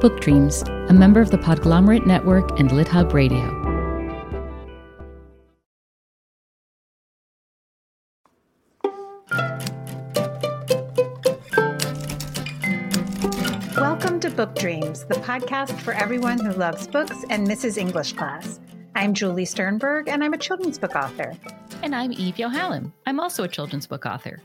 Book Dreams, a member of the Podglomerate Network and LitHub Radio. Welcome to Book Dreams, the podcast for everyone who loves books and misses English class. I'm Julie Sternberg, and I'm a children's book author. And I'm Eve Yohalem. I'm also a children's book author.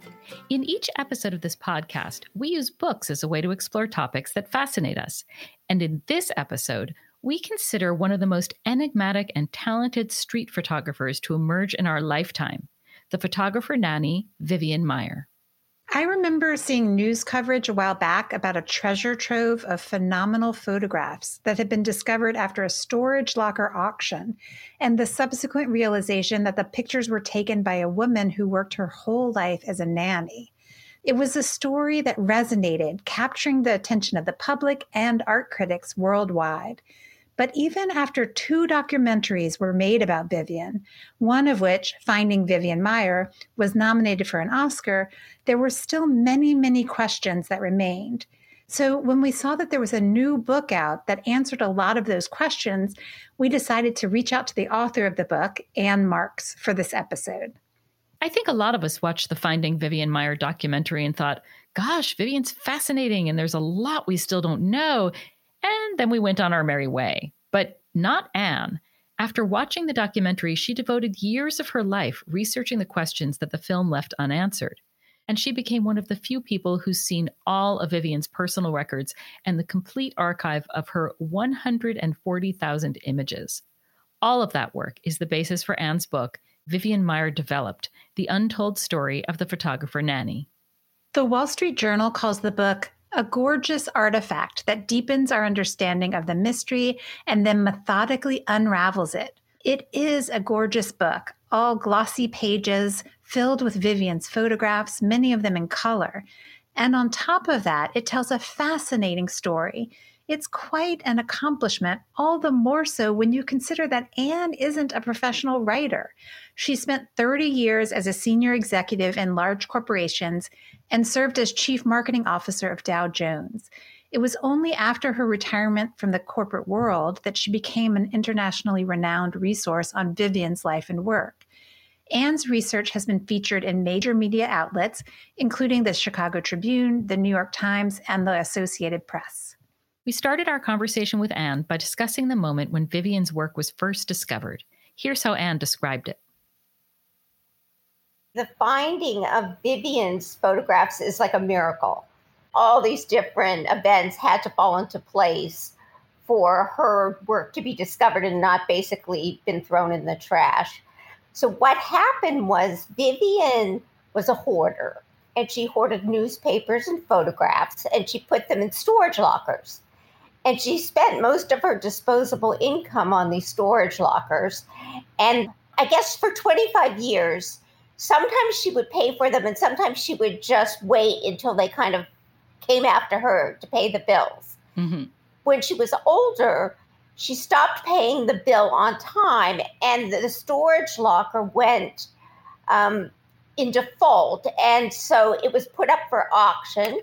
In each episode of this podcast, we use books as a way to explore topics that fascinate us. And in this episode, we consider one of the most enigmatic and talented street photographers to emerge in our lifetime the photographer nanny, Vivian Maier. I remember seeing news coverage a while back about a treasure trove of phenomenal photographs that had been discovered after a storage locker auction, and the subsequent realization that the pictures were taken by a woman who worked her whole life as a nanny. It was a story that resonated, capturing the attention of the public and art critics worldwide. But even after two documentaries were made about Vivian, one of which, Finding Vivian Maier, was nominated for an Oscar, there were still many, many questions that remained. So when we saw that there was a new book out that answered a lot of those questions, we decided to reach out to the author of the book, Ann Marks, for this episode. I think a lot of us watched the Finding Vivian Maier documentary and thought, gosh, Vivian's fascinating and there's a lot we still don't know. And then we went on our merry way. But not Ann. After watching the documentary, she devoted years of her life researching the questions that the film left unanswered. And she became one of the few people who's seen all of Vivian's personal records and the complete archive of her 140,000 images. All of that work is the basis for Ann's book, Vivian Maier Developed The Untold Story of the Photographer Nanny. The Wall Street Journal calls the book a gorgeous artifact that deepens our understanding of the mystery and then methodically unravels it. It is a gorgeous book, all glossy pages filled with Vivian's photographs, many of them in color. And on top of that, it tells a fascinating story. It's quite an accomplishment, all the more so when you consider that Ann isn't a professional writer. She spent 30 years as a senior executive in large corporations and served as chief marketing officer of Dow Jones. It was only after her retirement from the corporate world that she became an internationally renowned resource on Vivian's life and work. Ann's research has been featured in major media outlets, including the Chicago Tribune, the New York Times, and the Associated Press. We started our conversation with Ann by discussing the moment when Vivian's work was first discovered. Here's how Ann described it the finding of Vivian's photographs is like a miracle. All these different events had to fall into place for her work to be discovered and not basically been thrown in the trash. So, what happened was Vivian was a hoarder and she hoarded newspapers and photographs and she put them in storage lockers. And she spent most of her disposable income on these storage lockers. And I guess for 25 years, sometimes she would pay for them and sometimes she would just wait until they kind of came after her to pay the bills. Mm-hmm. When she was older, she stopped paying the bill on time and the storage locker went um, in default. And so it was put up for auction.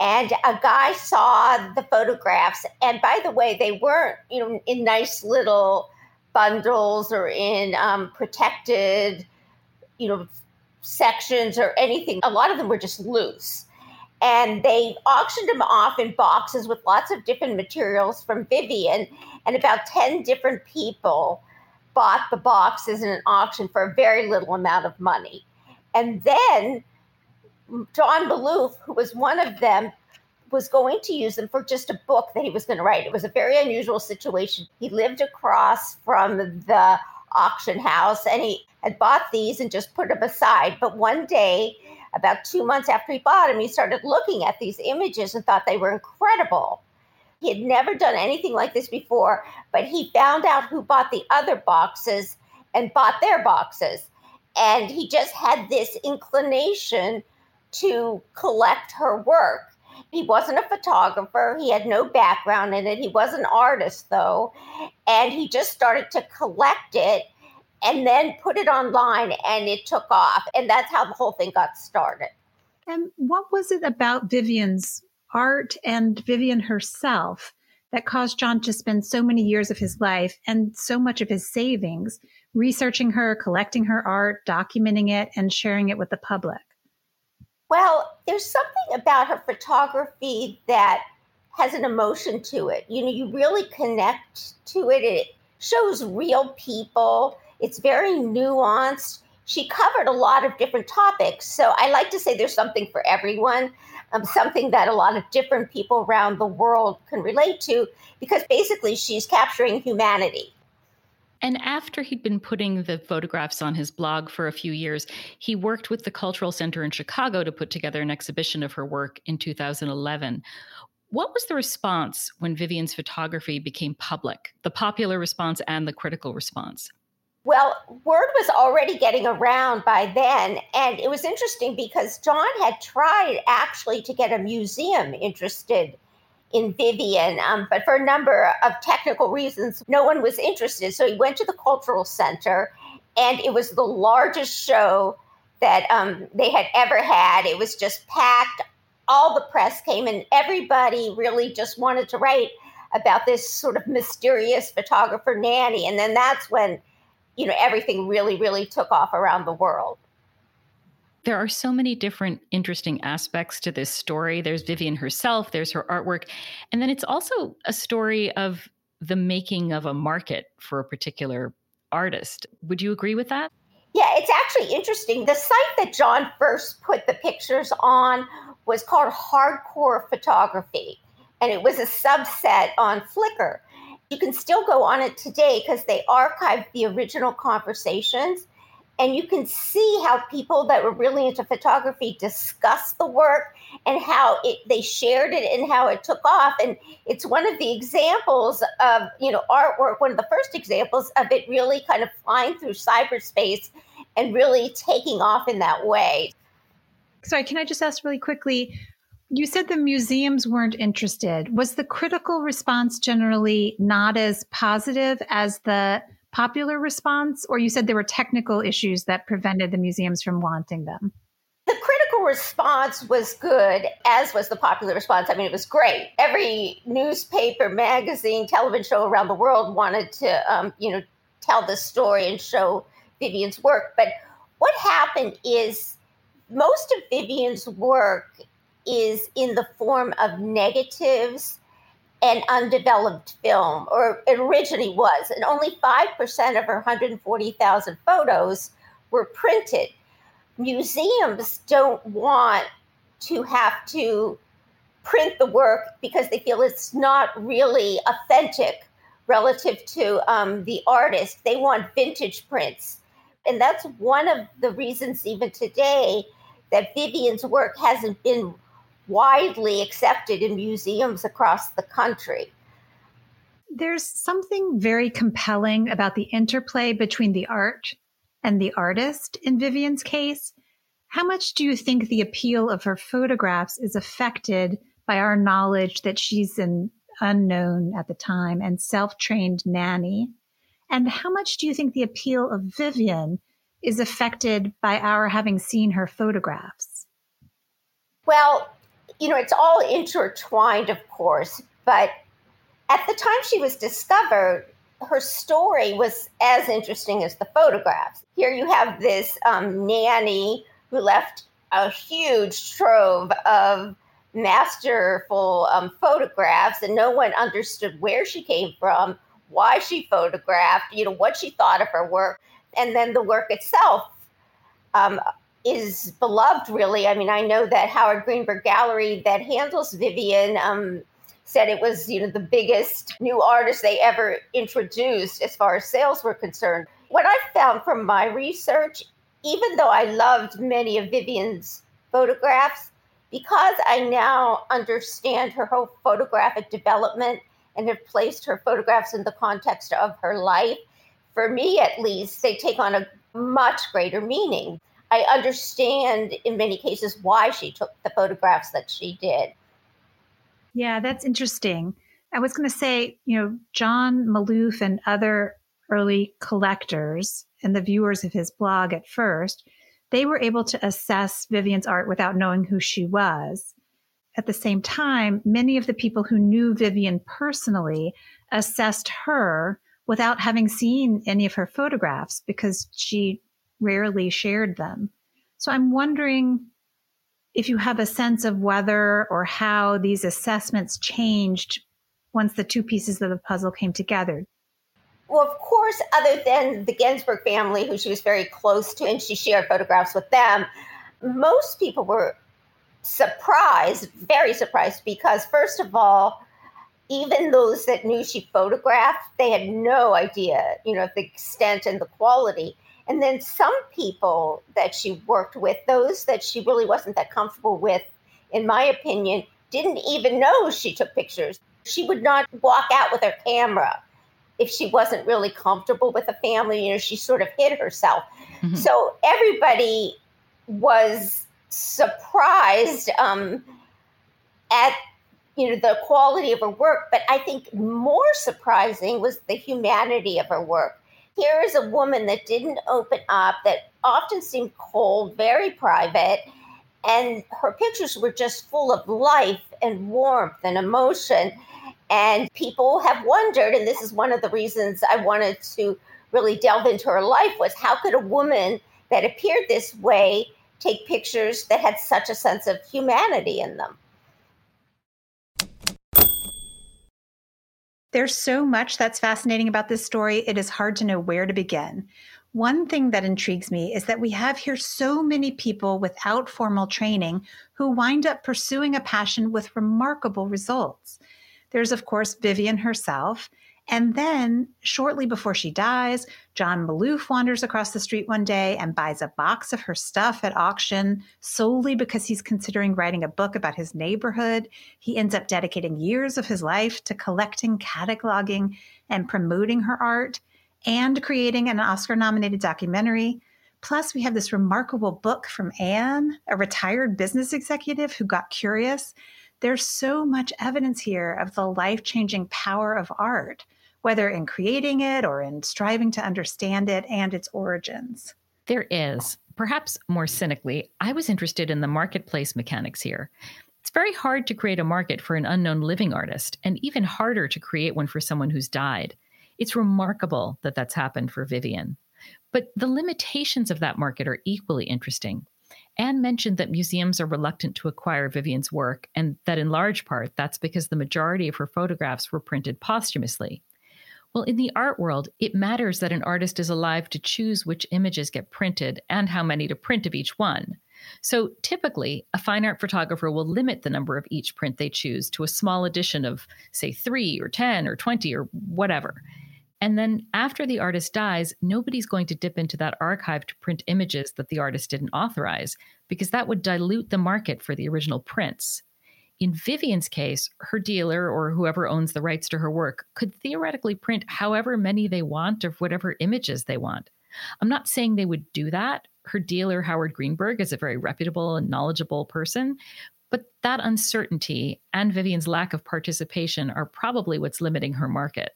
And a guy saw the photographs. And by the way, they weren't, you know, in nice little bundles or in um, protected you know, sections or anything. A lot of them were just loose. And they auctioned them off in boxes with lots of different materials from Vivian. And about 10 different people bought the boxes in an auction for a very little amount of money. And then John Maloof, who was one of them, was going to use them for just a book that he was going to write. It was a very unusual situation. He lived across from the auction house and he had bought these and just put them aside. But one day, about two months after he bought them, he started looking at these images and thought they were incredible. He had never done anything like this before, but he found out who bought the other boxes and bought their boxes. And he just had this inclination to collect her work. He wasn't a photographer. He had no background in it. He was an artist, though. And he just started to collect it and then put it online and it took off. And that's how the whole thing got started. And what was it about Vivian's art and Vivian herself that caused John to spend so many years of his life and so much of his savings researching her, collecting her art, documenting it, and sharing it with the public? Well, there's something about her photography that has an emotion to it. You know, you really connect to it. It shows real people. It's very nuanced. She covered a lot of different topics. So I like to say there's something for everyone, um, something that a lot of different people around the world can relate to, because basically she's capturing humanity. And after he'd been putting the photographs on his blog for a few years, he worked with the Cultural Center in Chicago to put together an exhibition of her work in 2011. What was the response when Vivian's photography became public, the popular response and the critical response? Well, word was already getting around by then. And it was interesting because John had tried actually to get a museum interested in Vivian, um, but for a number of technical reasons, no one was interested. So he went to the Cultural Center, and it was the largest show that um, they had ever had. It was just packed. All the press came, and everybody really just wanted to write about this sort of mysterious photographer nanny. And then that's when, you know, everything really, really took off around the world there are so many different interesting aspects to this story. There's Vivian herself, there's her artwork, and then it's also a story of the making of a market for a particular artist. Would you agree with that? Yeah, it's actually interesting. The site that John first put the pictures on was called Hardcore Photography, and it was a subset on Flickr. You can still go on it today because they archived the original conversations and you can see how people that were really into photography discussed the work and how it, they shared it and how it took off. And it's one of the examples of you know artwork one of the first examples of it really kind of flying through cyberspace and really taking off in that way. Sorry can i just ask really quickly you said the museums weren't interested. Was the critical response generally not as positive as the popular response, or you said there were technical issues that prevented the museums from wanting them? The critical response was good, as was the popular response. I mean, it was great. Every newspaper, magazine, television show around the world wanted to, um, you know, tell the story and show Vivian's work. But what happened is most of Vivian's work is in the form of negatives an undeveloped film, or it originally was, and only 5% of her 140,000 photos were printed. Museums don't want to have to print the work because they feel it's not really authentic relative to um, the artist. They want vintage prints. And that's one of the reasons, even today, that Vivian's work hasn't been widely accepted in museums across the country. There's something very compelling about the interplay between the art and the artist in Vivian's case. How much do you think the appeal of her photographs is affected by our knowledge that she's an unknown at the time and self trained nanny? And how much do you think the appeal of Vivian is affected by our having seen her photographs? Well, you know, it's all intertwined, of course, but at the time she was discovered, her story was as interesting as the photographs. Here you have this um, nanny who left a huge trove of masterful um, photographs, and no one understood where she came from, why she photographed, you know, what she thought of her work, and then the work itself. Um, is beloved, really. I mean, I know that Howard Greenberg Gallery that handles Vivian um, said it was, you know, the biggest new artist they ever introduced as far as sales were concerned. What I found from my research, even though I loved many of Vivian's photographs, because I now understand her whole photographic development and have placed her photographs in the context of her life, for me at least, they take on a much greater meaning. I understand in many cases why she took the photographs that she did. Yeah, that's interesting. I was going to say, you know, John Maloof and other early collectors and the viewers of his blog at first, they were able to assess Vivian's art without knowing who she was. at the same time, many of the people who knew Vivian personally assessed her without having seen any of her photographs because she rarely shared them. So I'm wondering if you have a sense of whether or how these assessments changed once the two pieces of the puzzle came together. Well, of course, other than the Gensburg family, who she was very close to and she shared photographs with them, most people were surprised, very surprised, because first of all, even those that knew she photographed, they had no idea, you know, the extent and the quality. And then some people that she worked with, those that she really wasn't that comfortable with, in my opinion, didn't even know she took pictures. She would not walk out with her camera if she wasn't really comfortable with the family. You know, she sort of hid herself. Mm-hmm. So everybody was surprised um, at you know the quality of her work but i think more surprising was the humanity of her work here is a woman that didn't open up that often seemed cold very private and her pictures were just full of life and warmth and emotion. And people have wondered and this is one of the reasons i wanted to really delve into her life was how could a woman that appeared this way take pictures that had such a sense of humanity in them There's so much that's fascinating about this story, it is hard to know where to begin. One thing that intrigues me is that we have here so many people without formal training who wind up pursuing a passion with remarkable results. There's, of course, Vivian herself, and then, shortly before she dies, John Maloof wanders across the street one day and buys a box of her stuff at auction solely because he's considering writing a book about his neighborhood. He ends up dedicating years of his life to collecting, cataloging, and promoting her art and creating an Oscar nominated documentary. Plus, we have this remarkable book from Ann, a retired business executive who got curious. There's so much evidence here of the life changing power of art whether in creating it or in striving to understand it and its origins. There is. Perhaps more cynically, I was interested in the marketplace mechanics here. It's very hard to create a market for an unknown living artist, and even harder to create one for someone who's died. It's remarkable that that's happened for Vivian. But the limitations of that market are equally interesting. Ann mentioned that museums are reluctant to acquire Vivian's work, and that in large part that's because the majority of her photographs were printed posthumously. Well, in the art world, it matters that an artist is alive to choose which images get printed and how many to print of each one. So typically, a fine art photographer will limit the number of each print they choose to a small edition of, say, three or 10 or 20 or whatever. And then after the artist dies, nobody's going to dip into that archive to print images that the artist didn't authorize, because that would dilute the market for the original prints. In Vivian's case, her dealer or whoever owns the rights to her work could theoretically print however many they want of whatever images they want. I'm not saying they would do that. Her dealer, Howard Greenberg, is a very reputable and knowledgeable person, but that uncertainty and Vivian's lack of participation are probably what's limiting her market.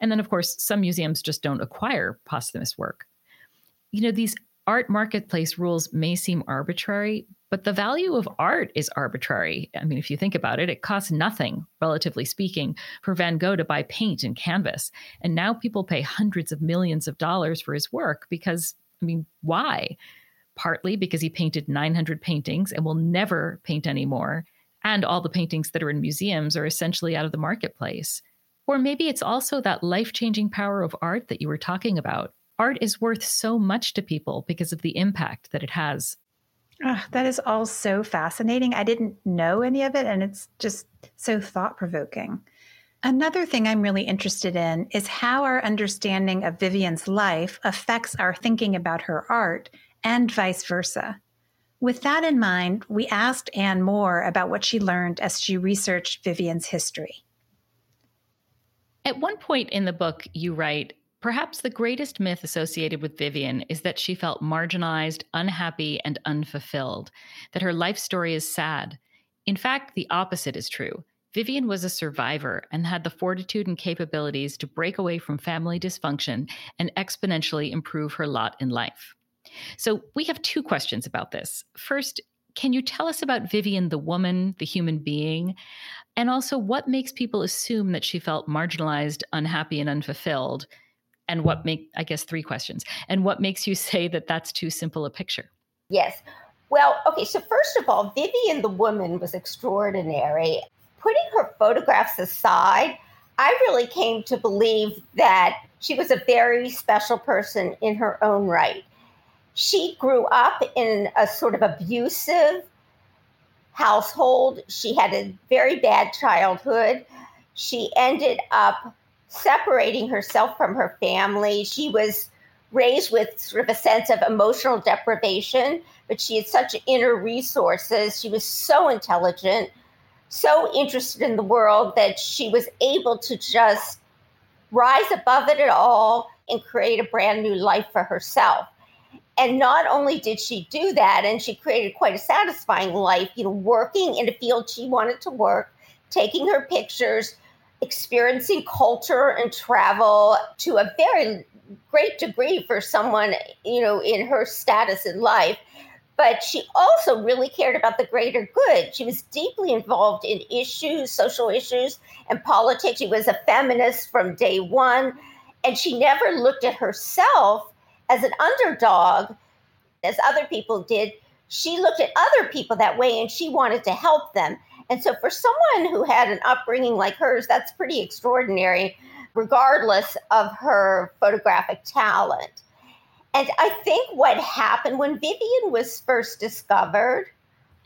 And then, of course, some museums just don't acquire posthumous work. You know, these art marketplace rules may seem arbitrary, but the value of art is arbitrary. I mean, if you think about it, it costs nothing, relatively speaking, for Van Gogh to buy paint and canvas. And now people pay hundreds of millions of dollars for his work because, I mean, why? Partly because he painted 900 paintings and will never paint anymore. And all the paintings that are in museums are essentially out of the marketplace. Or maybe it's also that life changing power of art that you were talking about art is worth so much to people because of the impact that it has. Oh, that is all so fascinating. I didn't know any of it, and it's just so thought provoking. Another thing I'm really interested in is how our understanding of Vivian's life affects our thinking about her art and vice versa. With that in mind, we asked Ann more about what she learned as she researched Vivian's history. At one point in the book, you write Perhaps the greatest myth associated with Vivian is that she felt marginalized, unhappy, and unfulfilled, that her life story is sad. In fact, the opposite is true. Vivian was a survivor and had the fortitude and capabilities to break away from family dysfunction and exponentially improve her lot in life. So, we have two questions about this. First, can you tell us about Vivian, the woman, the human being? And also, what makes people assume that she felt marginalized, unhappy, and unfulfilled? And what make, I guess, three questions. And what makes you say that that's too simple a picture? Yes. Well, okay, so first of all, Vivian, the woman, was extraordinary. Putting her photographs aside, I really came to believe that she was a very special person in her own right. She grew up in a sort of abusive household. She had a very bad childhood. She ended up separating herself from her family. She was raised with sort of a sense of emotional deprivation, but she had such inner resources. She was so intelligent, so interested in the world that she was able to just rise above it all and create a brand new life for herself. And not only did she do that, and she created quite a satisfying life, you know, working in a field she wanted to work, taking her pictures, experiencing culture and travel to a very great degree for someone, you know, in her status in life. But she also really cared about the greater good. She was deeply involved in issues, social issues, and politics. She was a feminist from day one. And she never looked at herself as an underdog, as other people did, she looked at other people that way and she wanted to help them. And so, for someone who had an upbringing like hers, that's pretty extraordinary, regardless of her photographic talent. And I think what happened when Vivian was first discovered,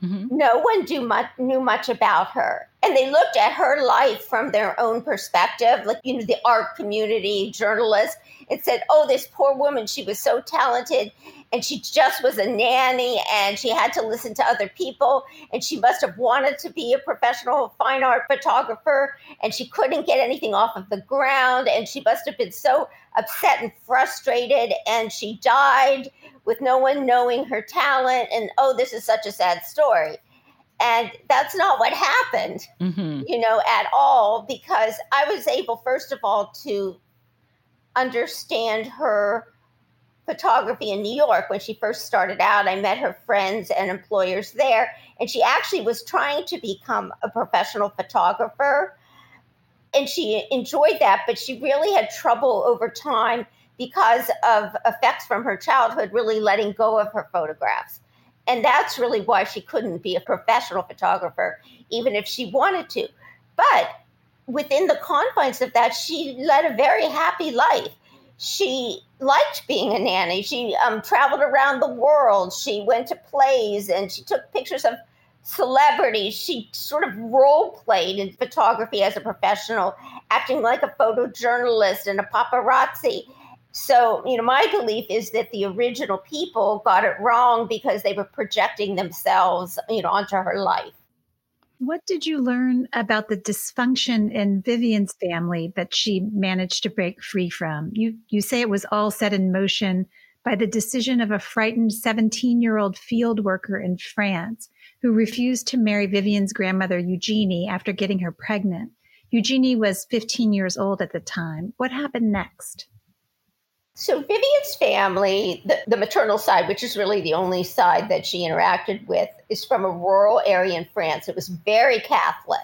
mm-hmm. no one much, knew much about her. And they looked at her life from their own perspective, like, you know, the art community, journalists, and said, oh, this poor woman, she was so talented and she just was a nanny and she had to listen to other people and she must have wanted to be a professional fine art photographer and she couldn't get anything off of the ground and she must have been so upset and frustrated and she died with no one knowing her talent and oh this is such a sad story and that's not what happened mm-hmm. you know at all because i was able first of all to understand her photography in New York when she first started out. I met her friends and employers there, and she actually was trying to become a professional photographer. And she enjoyed that, but she really had trouble over time because of effects from her childhood really letting go of her photographs. And that's really why she couldn't be a professional photographer, even if she wanted to. But within the confines of that, she led a very happy life. She liked being a nanny. She um, traveled around the world. She went to plays and she took pictures of celebrities. She sort of role played in photography as a professional, acting like a photojournalist and a paparazzi. So, you know, my belief is that the original people got it wrong because they were projecting themselves, you know, onto her life. What did you learn about the dysfunction in Vivian's family that she managed to break free from? You you say it was all set in motion by the decision of a frightened 17-year-old field worker in France who refused to marry Vivian's grandmother Eugenie after getting her pregnant. Eugenie was 15 years old at the time. What happened next? So Vivian's family, the, the, maternal side, which is really the only side that she interacted with, is from a rural area in France. It was very Catholic.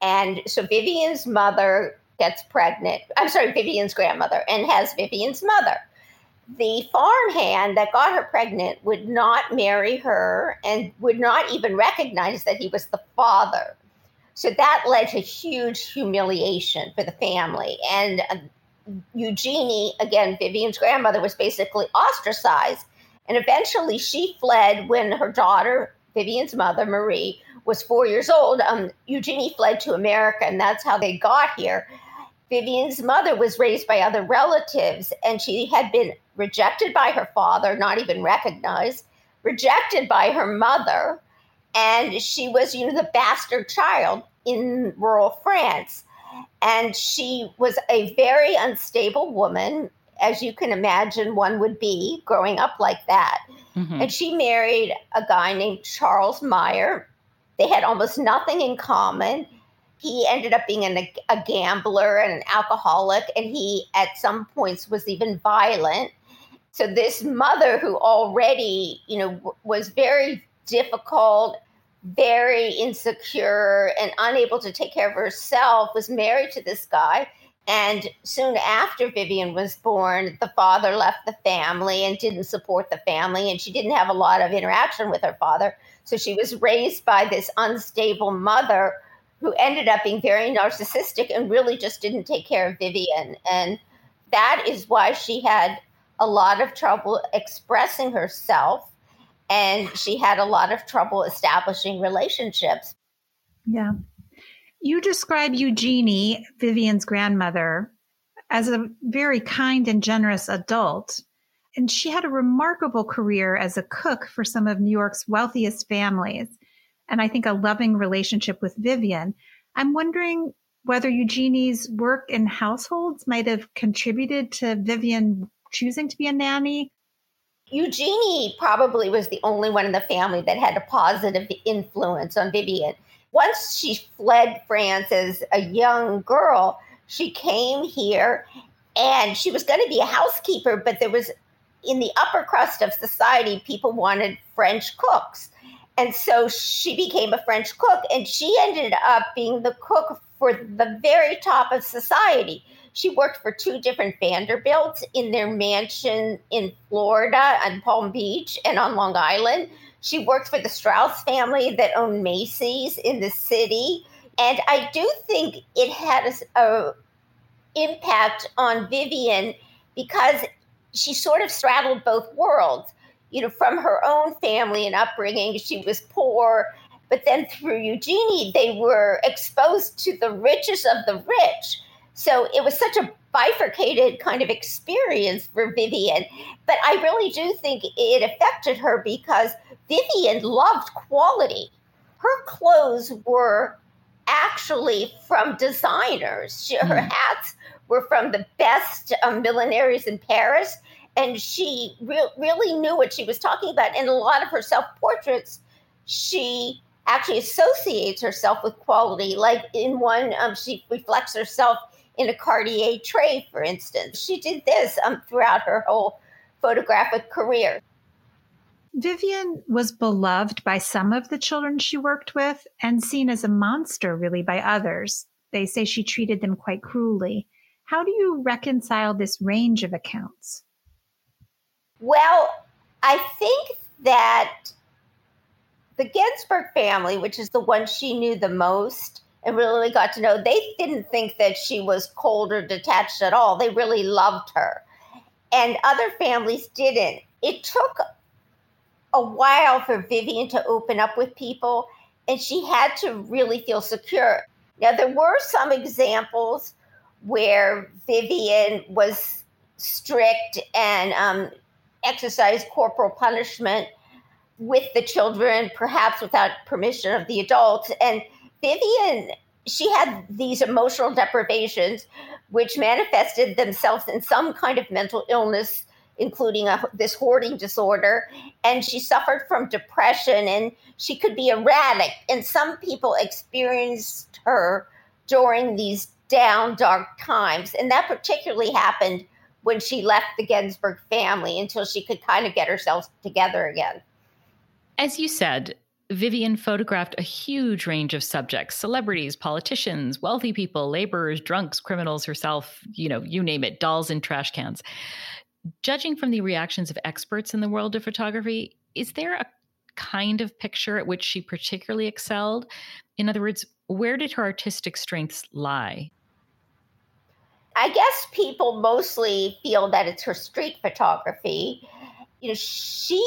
And so Vivian's mother gets pregnant. I'm sorry, Vivian's grandmother, and has Vivian's mother. The farmhand that got her pregnant would not marry her and would not even recognize that he was the father. So that led to huge humiliation for the family. And Eugenie, again, Vivian's grandmother, was basically ostracized. And eventually she fled when her daughter, Vivian's mother, Marie, was four years old. Um, Eugenie fled to America, and that's how they got here. Vivian's mother was raised by other relatives, and she had been rejected by her father, not even recognized, rejected by her mother, and she was, you know, the bastard child in rural France. And she was a very unstable woman, as you can imagine one would be growing up like that. Mm-hmm. And she married a guy named Charles Meyer. They had almost nothing in common. He ended up being an, a gambler and an alcoholic, and he, at some points, was even violent. So this mother, who already, you know, was very difficult, very insecure, and unable to take care of herself, was married to this guy. And soon after Vivian was born, the father left the family and didn't support the family, and she didn't have a lot of interaction with her father. So she was raised by this unstable mother who ended up being very narcissistic and really just didn't take care of Vivian. And that is why she had a lot of trouble expressing herself and she had a lot of trouble establishing relationships. Yeah. You describe Eugenie, Vivian's grandmother, as a very kind and generous adult. And she had a remarkable career as a cook for some of New York's wealthiest families. And I think a loving relationship with Vivian. I'm wondering whether Eugenie's work in households might have contributed to Vivian choosing to be a nanny? Eugenie probably was the only one in the family that had a positive influence on Vivian. Once she fled France as a young girl, she came here and she was going to be a housekeeper, but there was in the upper crust of society, people wanted French cooks. And so she became a French cook and she ended up being the cook for the very top of society. She worked for two different Vanderbilts in their mansion in Florida on Palm Beach and on Long Island. She worked for the Straus family that owned Macy's in the city. And I do think it had a, impact on Vivian because she sort of straddled both worlds. You know, from her own family and upbringing, she was poor. But then through Eugenie, they were exposed to the richest of the rich so it was such a bifurcated kind of experience for Vivian. But I really do think it affected her because Vivian loved quality. Her clothes were actually from designers. She, her hmm. hats were from the best um, in Paris. And she re- really knew what she was talking about. And a lot of her self portraits, she actually associates herself with quality. Like in one, um, she reflects herself in a Cartier tray, for instance. She did this um, throughout her whole photographic career. Vivian was beloved by some of the children she worked with and seen as a monster, really, by others. They say she treated them quite cruelly. How do you reconcile this range of accounts? Well, I think that the Gensburg family, which is the one she knew the most, and really got to know, they didn't think that she was cold or detached at all. They really loved her. And other families didn't. It took a while for Vivian to open up with people, and she had to really feel secure. Now, there were some examples where Vivian was strict and um, exercised corporal punishment with the children, perhaps without permission of the adults. And Vivian, she had these emotional deprivations, which manifested themselves in some kind of mental illness, including a, this hoarding disorder. And she suffered from depression and she could be erratic. And some people experienced her during these down, dark times. And that particularly happened when she left the Gensburg family until she could kind of get herself together again. As you said, Vivian photographed a huge range of subjects celebrities, politicians, wealthy people, laborers, drunks, criminals herself, you know, you name it, dolls in trash cans. Judging from the reactions of experts in the world of photography, is there a kind of picture at which she particularly excelled? In other words, where did her artistic strengths lie? I guess people mostly feel that it's her street photography. You know, she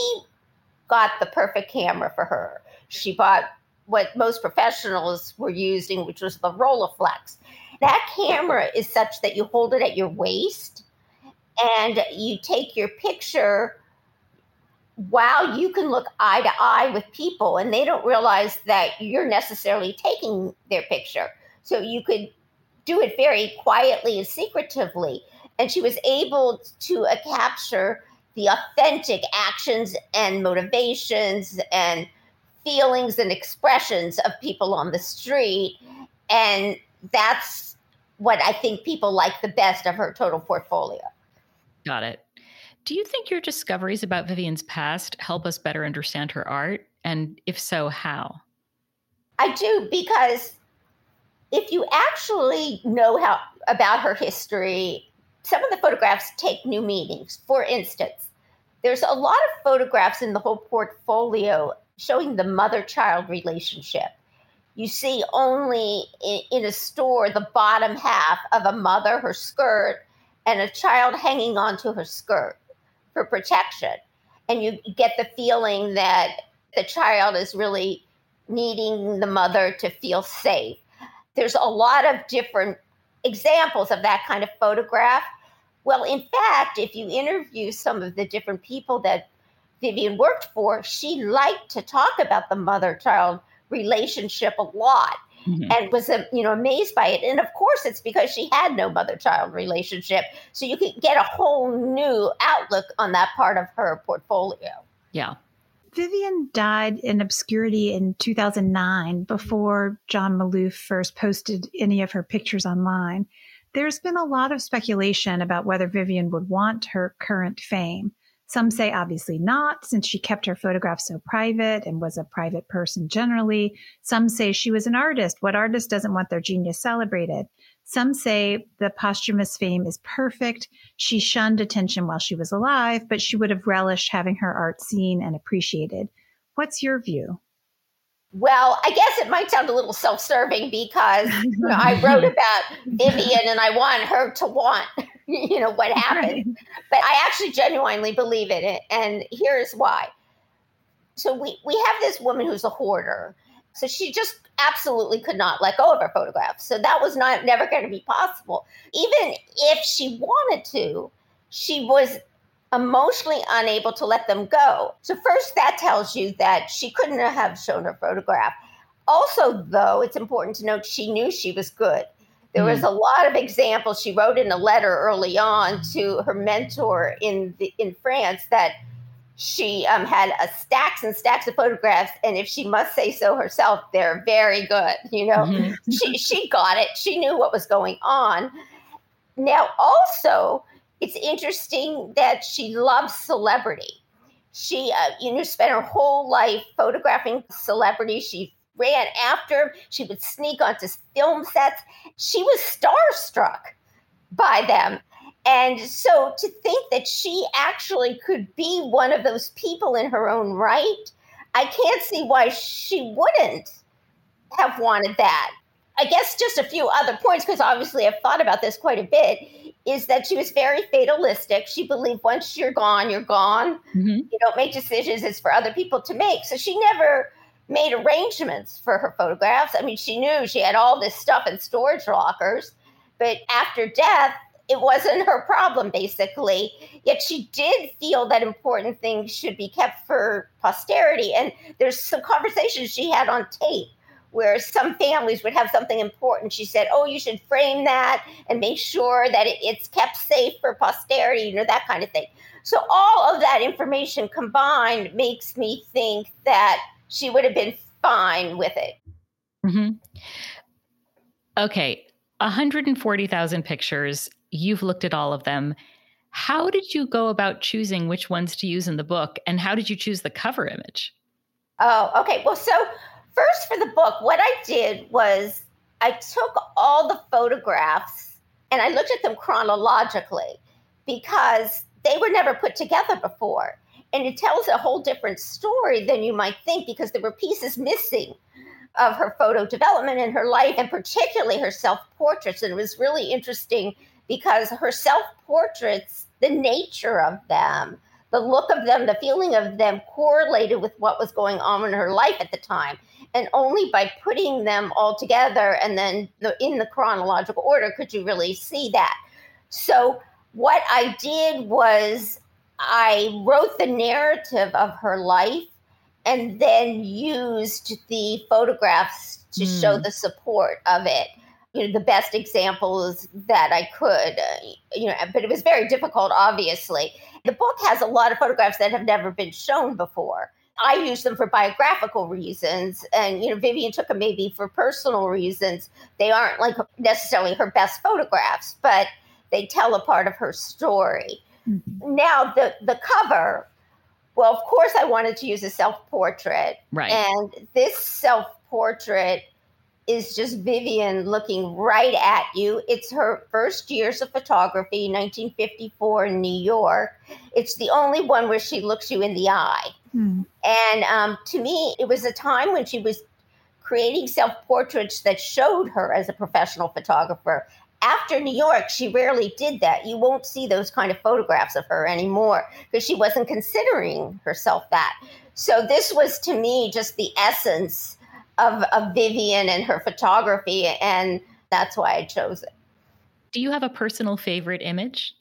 got the perfect camera for her. She bought what most professionals were using, which was the Rolleiflex. That camera is such that you hold it at your waist and you take your picture while you can look eye to eye with people and they don't realize that you're necessarily taking their picture. So you could do it very quietly and secretively. And she was able to uh, capture the authentic actions and motivations and feelings and expressions of people on the street. And that's what I think people like the best of her total portfolio. Got it. Do you think your discoveries about Vivian's past help us better understand her art? And if so, how? I do because if you actually know how about her history, some of the photographs take new meanings. For instance, there's a lot of photographs in the whole portfolio showing the mother child relationship. You see only in, in, a store the bottom half of a mother, her skirt, and a child hanging onto her skirt for protection. And you get the feeling that the child is really needing the mother to feel safe. There's a lot of different examples of that kind of photograph. Well, in fact, if you interview some of the different people that Vivian worked for, she liked to talk about the mother child relationship a lot. Mm-hmm. and was uh, you know amazed by it and of course it's because she had no mother child relationship so you can get a whole new outlook on that part of her portfolio yeah Vivian died in obscurity in 2009 before John Maloof first posted any of her pictures online. There's been a lot of speculation about whether Vivian would want her current fame. Some say obviously not, since she kept her photographs so private and was a private person generally. Some say she was an artist. What artist doesn't want their genius celebrated? Some say the posthumous fame is perfect. She shunned attention while she was alive, but she would have relished having her art seen and appreciated. What's your view? Well, I guess it might sound a little self serving because you know, I wrote about Vivian and I want her to want, you know, what happened. Right. But I actually genuinely believe in it. And here's why. So we, we have this woman who's a hoarder. So she just absolutely could not let go of her photographs. So that was not never going to be possible. Even if she wanted to, she was emotionally unable to let them go. So first that tells you that she couldn't have shown her photograph. Also, though, it's important to note she knew she was good. There was hmm. a lot of examples. She wrote in a letter early on to her mentor in the, in France that she um, had a stacks and stacks of photographs and if she must say so herself they're very good you know mm-hmm. she, she got it she knew what was going on now also it's interesting that she loves celebrity she uh, you know spent her whole life photographing celebrities she ran after him. she would sneak onto film sets she was starstruck by them and so to think that she actually could be one of those people in her own right, I can't see why she wouldn't have wanted that. I guess just a few other points, because obviously I've thought about this quite a bit, is that she was very fatalistic. She believed once you're gone, you're gone. Mm-hmm. You don't make decisions, it's for other people to make. So she never made arrangements for her photographs. I mean, she knew she had all this stuff in storage lockers, but after death, it wasn't her problem, basically. Yet she did feel that important things should be kept for posterity. And there's some conversations she had on tape where some families would have something important. She said, Oh, you should frame that and make sure that it's kept safe for posterity, you know, that kind of thing. So, all of that information combined makes me think that she would have been fine with it. Mm-hmm. Okay. 140,000 pictures You've looked at all of them. How did you go about choosing which ones to use in the book, and how did you choose the cover image? Oh, okay. Well, so first for the book, what I did was I took all the photographs and I looked at them chronologically because they were never put together before. And it tells a whole different story than you might think because there were pieces missing of her photo development and her life, and particularly her self portraits. And it was really interesting because her self portraits, the nature of them, the look of them, the feeling of them correlated with what was going on in her life at the time. And only by putting them all together and then the, in the chronological order could you really see that. So, what I did was I wrote the narrative of her life and then used the photographs to mm. show hmm. the support of it you know the best examples that I could. Uh, you know, but it was very difficult. Obviously, the book has a lot of photographs that have never been shown before. I use them for biographical reasons, and you know, Vivian took them maybe for personal reasons. They aren't like necessarily her best photographs, but they tell a part of her story. Mm-hmm. Now, the the cover Well, of course, I wanted to use a self portrait. Right. And this self portrait is just Vivian looking right at you. It's her first years of photography, 1954 in New York. It's the only one where she looks you in the eye. Hmm. And um, to me, it was a time when she was creating self portraits that showed her as a professional photographer. After New York, she rarely did that. You won't see those kind of photographs of her anymore because she wasn't considering herself that. So, this was to me just the essence of, of Vivian and her photography, and that's why I chose it. Do you have a personal favorite image?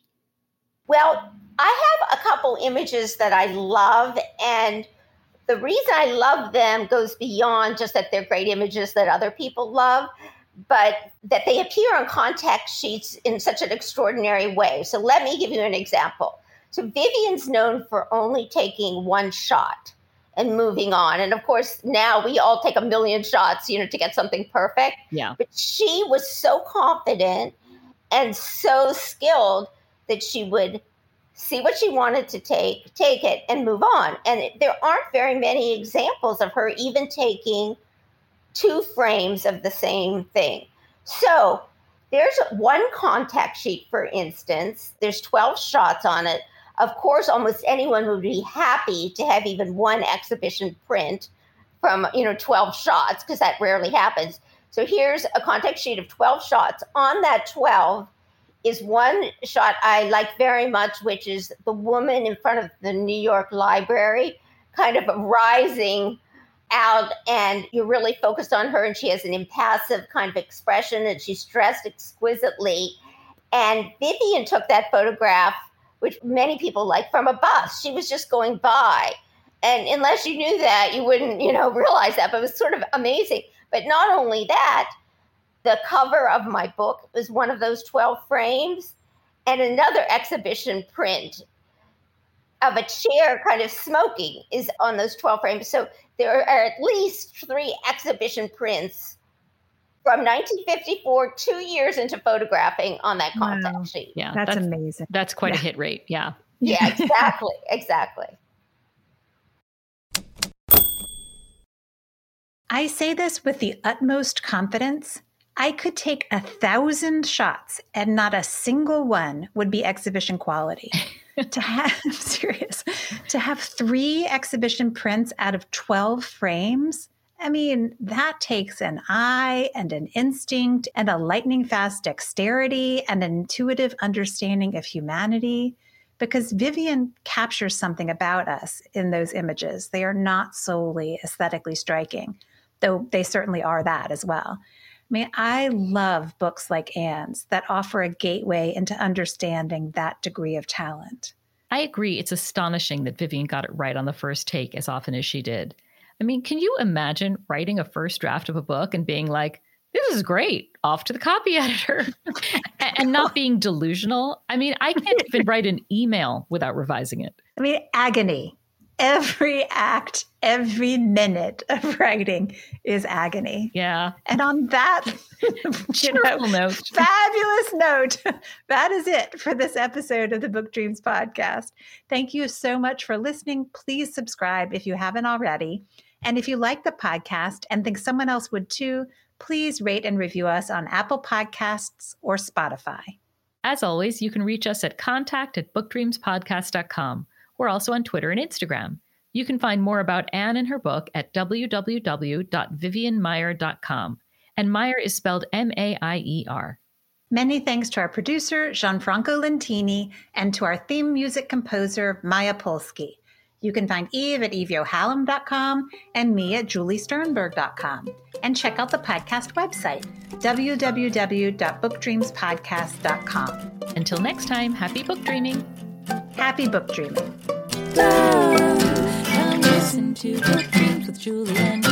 Well, I have a couple images that I love, and the reason I love them goes beyond just that they're great images that other people love, but that they appear on contact sheets in such an extraordinary way. So let me give you an example. So Vivian's known for only taking one shot and moving on. And of course, now we all take a million shots, you know, to get something perfect. Yeah. But she was so confident and so skilled that she would see what she wanted to take, take it, and move on. And there aren't very many examples of her even taking two frames of the same thing. So there's one contact sheet, for instance, there's 12 shots on it of course, almost anyone would be happy to have even one exhibition print from, you know, 12 shots, because that rarely happens. So here's a contact sheet of 12 shots. On that 12 is one shot I like very much, which is the woman in front of the New York Library, kind of rising out, and you're really focused on her, and she has an impassive kind of expression, and she's dressed exquisitely. And Vivian took that photograph which many people like, from a bus. She was just going by. And unless you knew that, you wouldn't, you know, realize that. But it was sort of amazing. But not only that, the cover of my book was one of those 12 frames, and another exhibition print of a chair kind of smoking is on those 12 frames. So there are at least three exhibition prints from 1954, two years into photographing on that contact wow. sheet. Yeah, that's, that's, amazing. That's quite yeah. a hit rate. Yeah. Yeah, exactly. exactly. I say this with the utmost confidence. I could take a thousand shots and not a single one would be exhibition quality. to have I'm serious, to have three exhibition prints out of 12 frames I mean, that takes an eye and an instinct and a lightning fast dexterity and an intuitive understanding of humanity because Vivian captures something about us in those images. They are not solely aesthetically striking, though they certainly are that as well. I mean, I love books like Ann's that offer a gateway into understanding that degree of talent. I agree. It's astonishing that Vivian got it right on the first take as often as she did. I mean, can you imagine writing a first draft of a book and being like, this is great, off to the copy editor, and not being delusional? I mean, I can't even write an email without revising it. I mean, agony. Every act, every minute of writing is agony. Yeah. And on that know, note. fabulous note, that is it for this episode of the Book Dreams podcast. Thank you so much for listening. Please subscribe if you haven't already. And if you like the podcast and think someone else would too, please rate and review us on Apple Podcasts or Spotify. As always, you can reach us at contact at bookdreamspodcast.com. We're also on Twitter and Instagram. You can find more about Ann and her book at www.vivianmaier.com. And Maier is spelled M A I E R. Many thanks to our producer, Gianfranco Lentini, and to our theme music composer, Maya Polsky. You can find Eve at eveyohalem.com and me at juliesternberg.com. And check out the podcast website, www.bookdreamspodcast.com. Until next time, happy book dreaming. Happy book dreaming. Listen to Book Dreams with Julie.